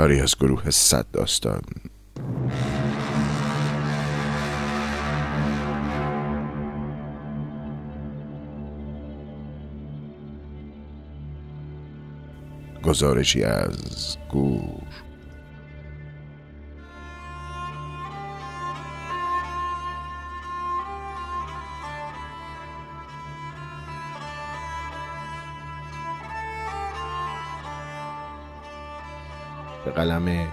کاری از گروه صد داستان. گزارشی از گور به قلم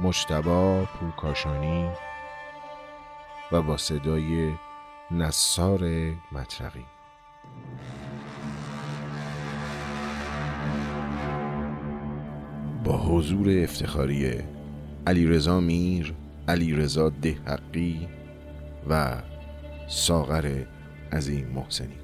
مشتبا پورکاشانی و با صدای نصار مطرقی. با حضور افتخاری علیرضا میر علیرضا دهقی و ساغر عظیم محسنی.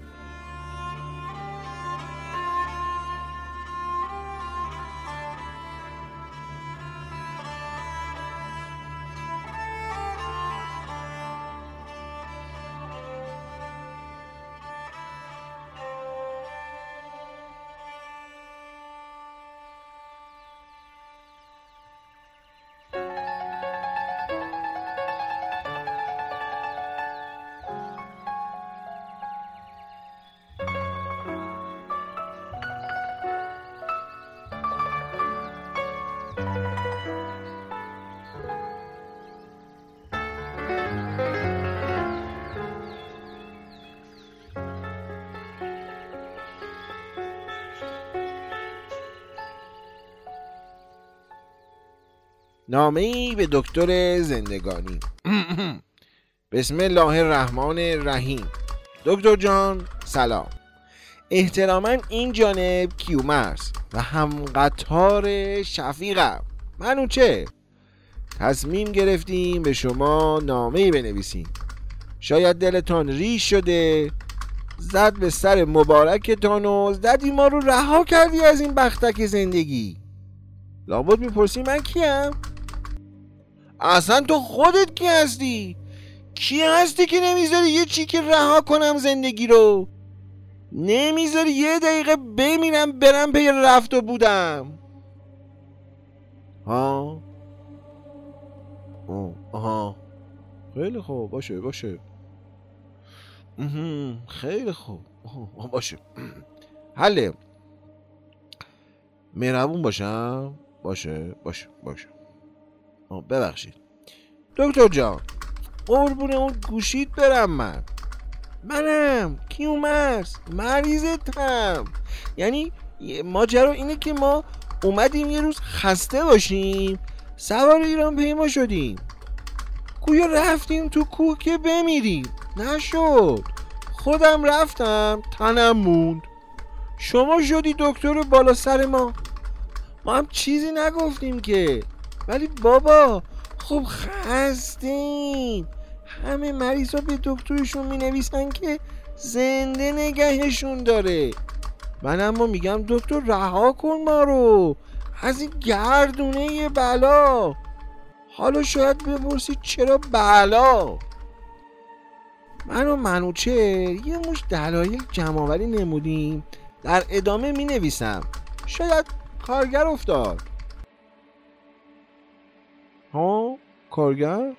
نامه ای به دکتر زندگانی. بسم الله الرحمن الرحیم. دکتر جان سلام. احتراما این جانب کیومرس و هم قطار شفیقم منو چه؟ تصمیم گرفتیم به شما نامه ای بنویسیم. شاید دلتان ریش شده. زد به سر مبارکتان و زدی ما رو رها کردی از این بختک زندگی. لابد می‌پرسی من کیم؟ اصلا تو خودت کی هستی؟ کی هستی که نمی‌ذاری یه چیک رها کنم زندگی رو؟ نمی‌ذاری یه دقیقه بمیرم برم پی رفت و بودم. ها؟ آها. خیلی خوب باشه باشه. خیلی خوب. باشه. حله. مهربون باشم. باشه باشه باشه. ببخشید. دکتر جان قربون اون گوشید برم من. منم کیومرس مریضتم. یعنی ماجرا اینه که ما اومدیم یه روز خسته باشیم. سوار ایران پیما شدیم. گویا رفتیم تو کوه که بمیریم. نشد. خودم رفتم تنم موند. شما شدی دکتر بالا سر ما. ما هم چیزی نگفتیم که. ولی بابا خب خستین. همه مریض به دکترشون می نویسن که زنده نگهشون داره. من اما میگم دکتر رها کن ما رو. از این گردونه بلا. حالا شاید بپرسید چرا بلا؟ من و منوچر یه مش دلایل جمعآوری نمودیم. در ادامه می نویسم شاید کارگر افتاد. ها؟ کارگر؟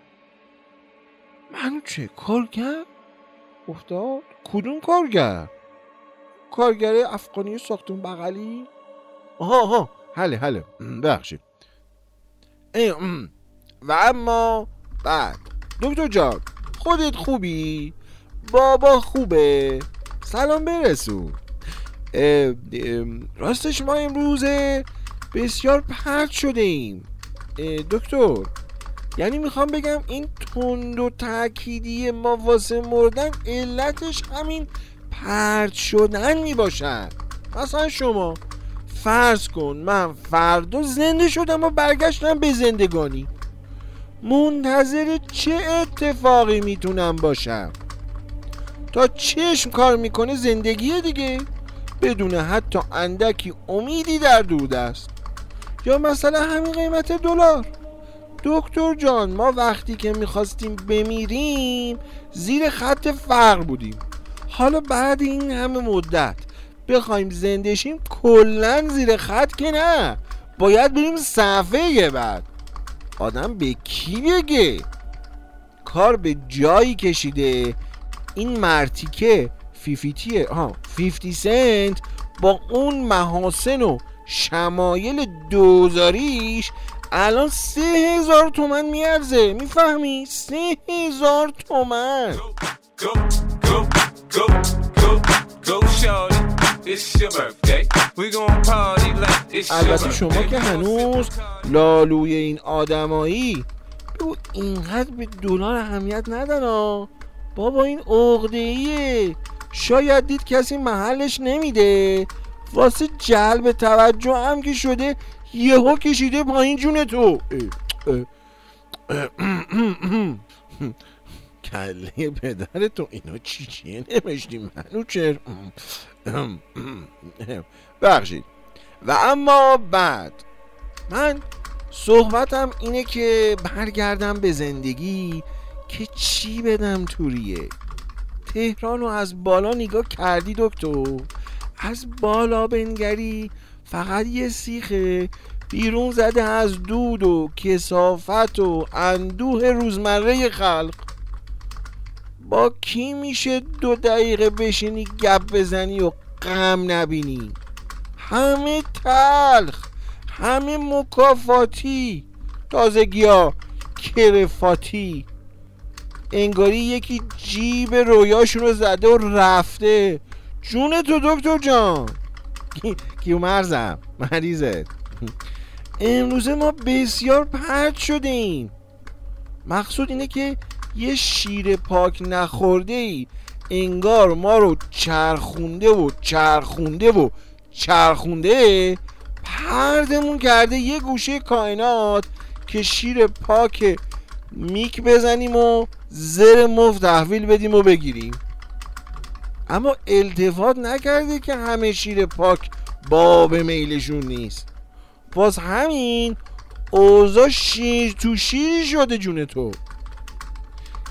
منو چه؟ کارگر؟ افتاد کدوم کارگر؟ کارگر افغانی ساختون بغلی؟ آها آها. حله حله. بخشید و اما بعد. دکتر جان خودت خوبی؟ بابا خوبه. سلام برسون راستش ما امروزه بسیار پرت شده ایم دکتر یعنی می‌خوام بگم این تند و تأکیدی ما واسه مردن علتش همین پرت شدن می‌باشد. مثلا شما فرض کن من فردا زنده شدم و برگشتم به زندگانی. منتظر چه اتفاقی می‌تونم باشم؟ تا چشم کار می‌کنه زندگی دیگه. بدون حتی اندکی امیدی در دود است. یا مثلا همین قیمت دلار. دکتر جان ما وقتی که می‌خواستیم بمیریم زیر خط فقر بودیم. حالا بعد این همه مدت بخوایم زندشیم کلا زیر خط که نه. باید بریم صفحه بعد. آدم به کی بگه؟ کار به جایی کشیده. این مرتیکه فیفیتیه. ها فیفتی سنت با اون محاسن و شمایل دوزاریش الان سه هزار تومن میارزه می‌فهمی؟ سه هزار تومن. البته شما که هنوز لالوی این آدمایی بگو اینقدر به دلار اهمیت ندارا بابا این عقده شاید دید کسی محلش نمیده. واسه جلب توجه هم که شده یهو کشیده پایین جون تو. کله پدر تو اینا چی چیه؟ نوشتی منوچر بخشید و اما بعد من صحبتم اینه که برگردم به زندگی که چی بدم توریه. تهران رو از بالا نگاه کردی دکتر؟ از بالا بنگری فقط یه سیخه. بیرون زده از دود و کسافت و اندوه روزمره خلق. با کی میشه دو دقیقه بشینی گپ بزنی و غم نبینی؟ همه تلخ همه مکافاتی. تازگی ها کرفاتی. انگاری یکی جیب رویاشون رو زده و رفته. جون تو دکتر جان. کیو مرزم؟ مریضت. امروزه ما بسیار پرد شدیم. مقصود اینه که یه شیر پاک نخورده ای انگار ما رو چرخونده و چرخونده و چرخونده پردمون کرده یه گوشه کائنات که شیر پاک میک بزنیم و زر مفت تحویل بدیم و بگیریم. اما التفات نکرده که همه شیر پاک باب میلشون نیست. باز همین اوضاع شیر تو شیر شده جون تو.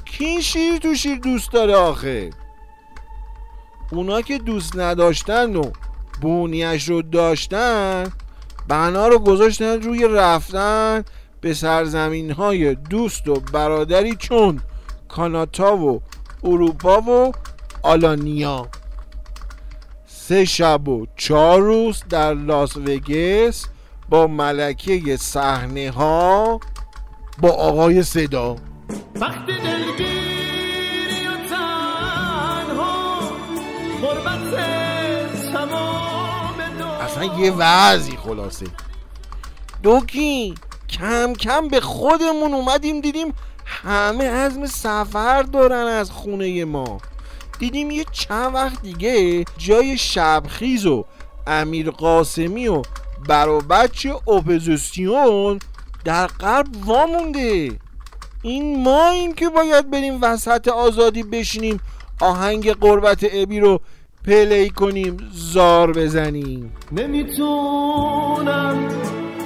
کی شیر تو شیر دوست داره آخه؟ اونا که دوست نداشتن و بونیش رو داشتن بنا رو گذاشتن روی رفتن به سرزمین های دوست و برادری چون کاناتا و اروپا و آلانیا. سه شب و چهار روز در لاس وگس با ملکه صحنه ها با آقای صدا. وقتی دلگیری و تنها اصلا یه وضعی خلاصه. دوکی کم کم به خودمون اومدیم دیدیم همه عزم سفر دارن از خونه ما. دیدیم یه چند وقت دیگه جای شبخیز و امیر قاسمی و برا بچه اپوزیسیون در قلب وامونده. این ما این که باید بریم وسط آزادی بشینیم آهنگ غربت ابی رو play کنیم زار بزنیم. نمی‌تونم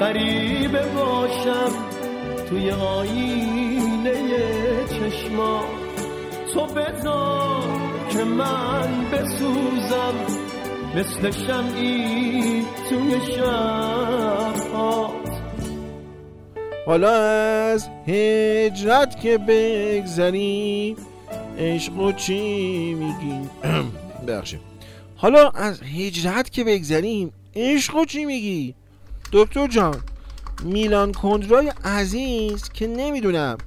غریبه باشم توی آینه چشما تو بذار که من بسوزم مثل شمعی توی شبهات حالا از هجرت که بگذریم عشق و چی میگیم بخشیم حالا از هجرت که بگذریم عشق و چی میگی؟ دکتر جان میلان کندرای عزیز که نمی‌دونم.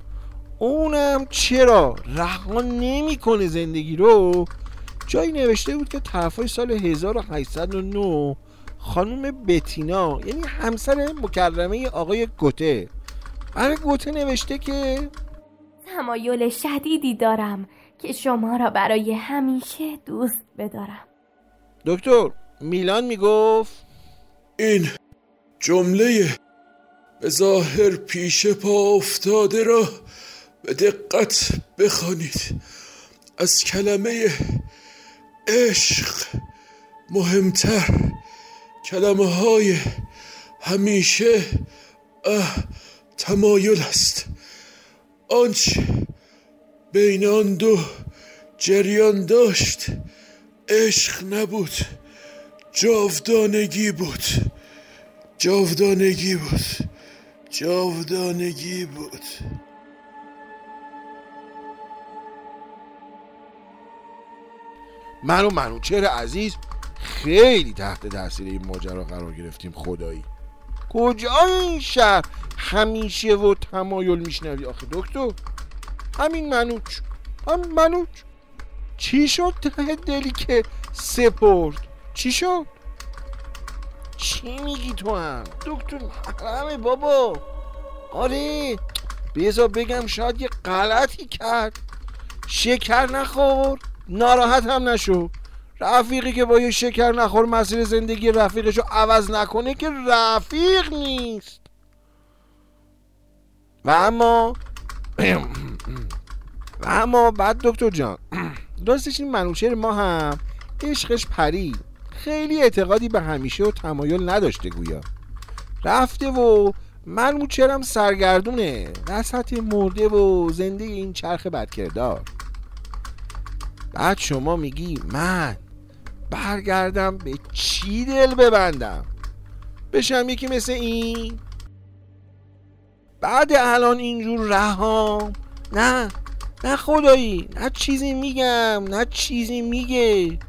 اونم چرا رها نمی‌کنه زندگی رو؟ جایی نوشته بود که طرفای سال 1809 خانم بتینا یعنی همسر مکرمه آقای گوته. برای گوته نوشته که تمایل شدیدی دارم که شما را برای همیشه دوست بدارم. دکتر میلان می‌گفت این جمله به ظاهر پیش پا افتاده را به دقت بخوانید. از کلمه عشق مهمتر. کلمه های همیشه تمایل است. آنچه بین آن دو جریان داشت عشق نبود جاودانگی بود. جاودانگی بود. جاودانگی بود. من و منوچهر عزیز خیلی تحت تاثیر این ماجرا قرار گرفتیم خدایی. کجا این شهر همیشه و تمایل میشنوی؟ آخه دکتر همین منوچ هم منوچ. چی شد ته دلی که سپرد؟ چی شد؟ چی میگی تو هم؟ دکتر محرمه بابا. آره بذار بگم شاید یه غلطی کرد. شکر نخور. ناراحت هم نشو. رفیقی که با یه شکر نخور مسیر زندگی رفیقشو عوض نکنه که رفیق نیست. و اما و اما بعد دکتر جان راستش این منوچهر ما هم عشقش پری خیلی اعتقادی به همیشه و تمایل نداشته گویا. رفته و منوچهرم سرگردونه. وسط مرده و زنده این چرخ بدکردار. بعد شما میگی من برگردم به چی دل ببندم؟ بشم یکی مثل این؟ بعد الان اینجور رهام نه نه خدایی نه چیزی میگم نه چیزی میگه.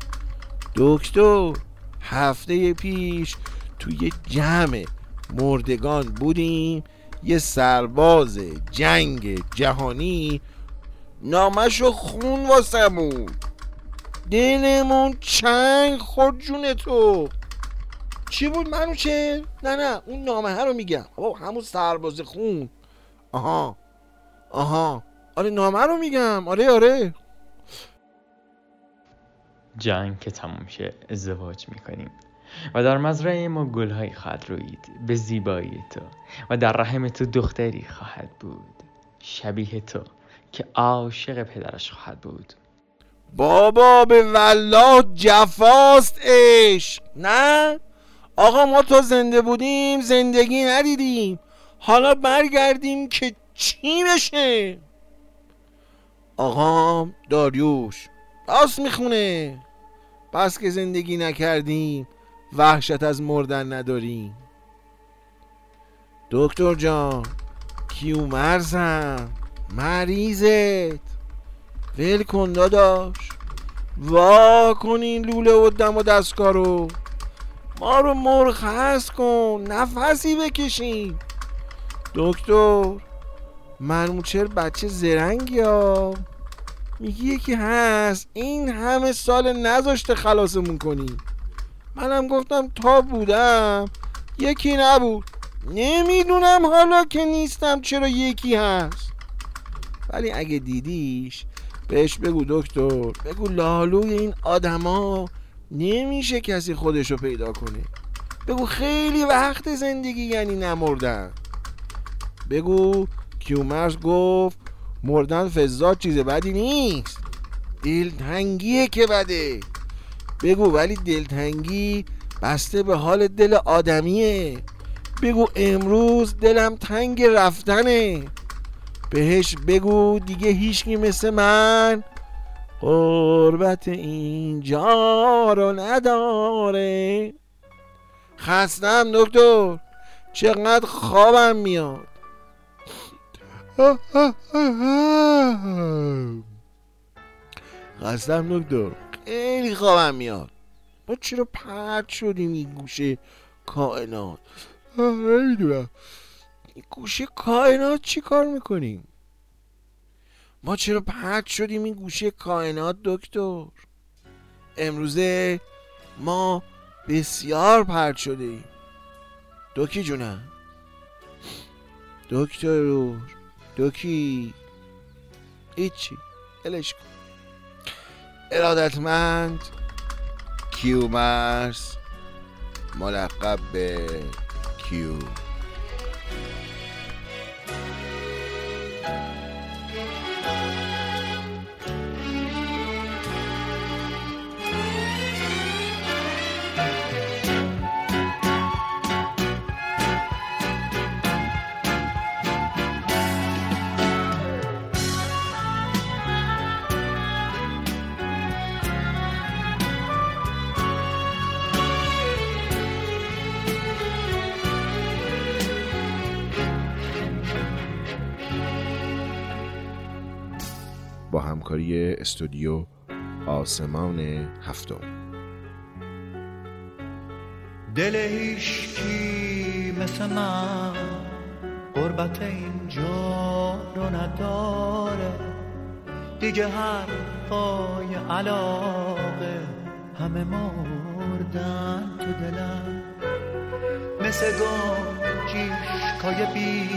دکتر هفته پیش توی جمع مردگان بودیم یه سرباز جنگ جهانی نامشو خون واسمون. دلمون چنگ خود جون تو. چی بود منو چه؟ نه نه اون نامه ها رو میگم. بابا همون سرباز خون. آها آها. آره نامه رو میگم. آره آره. جنگ که تموم شه ازدواج می‌کنیم. و در مزرعه ما گلهایی خواهد روید به زیبایی تو. و در رحم تو دختری خواهد بود. شبیه تو. که عاشق پدرش خواهد بود. بابا به والله جفاست عشق. نه؟ آقا ما تا زنده بودیم زندگی ندیدیم. حالا برگردیم که چی بشه؟ آقا داریوش راست می‌خونه. پس که زندگی نکردیم وحشت از مردن نداریم. دکتر جان کیومرزم. مریضت. ول کن داداش. وا کن این لوله و دم و دستکارو ما رو مرخص کن. نفسی بکشیم. دکتر مرموچر بچه زرنگی ها. میگی یکی هست. این همه سال نذاشته خلاصمون کنی. منم گفتم تا بودم. یکی نبود. نمی‌دونم حالا که نیستم چرا یکی هست. ولی اگه دیدیش بهش بگو دکتر بگو لالوی این آدما نمیشه کسی خودشو پیدا کنه. بگو خیلی وقت زندگی یعنی نمردن. بگو کیومرز گفت مردن فضاد چیز بدی نیست. دلتنگیه که بده. بگو ولی دلتنگی بسته به حال دل آدمیه. بگو امروز دلم تنگ رفتنه. بهش بگو دیگه هیچکی مثل من قربت اینجا رو نداره. خستم دکتر. چقدر خوابم میاد. خستم دکتر. خیلی خوابم میاد. ما چرا پرد شدیم این گوشه کائنات؟ نمی‌دونم. این گوشه کائنات چی کار می‌کنیم؟ ما چرا پرد شدیم این گوشه کائنات دکتر؟ امروزه ما بسیار پرد شده ایم. دوکی جونم. دکتر دوکی هیچی. الش کن. ارادتمند. کیومرس ملقب به کیو با همکاری استودیو آسمان هفتم. دل هیشکی مثل من قربت اینجا رو نداره. دیگه حرفای علاقه همه مردن تو دلم مثل جیشکای بی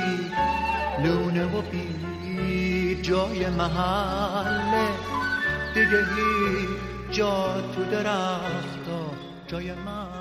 لونه و بی جای محله. دیگه هیچ جا تو درخت جای من.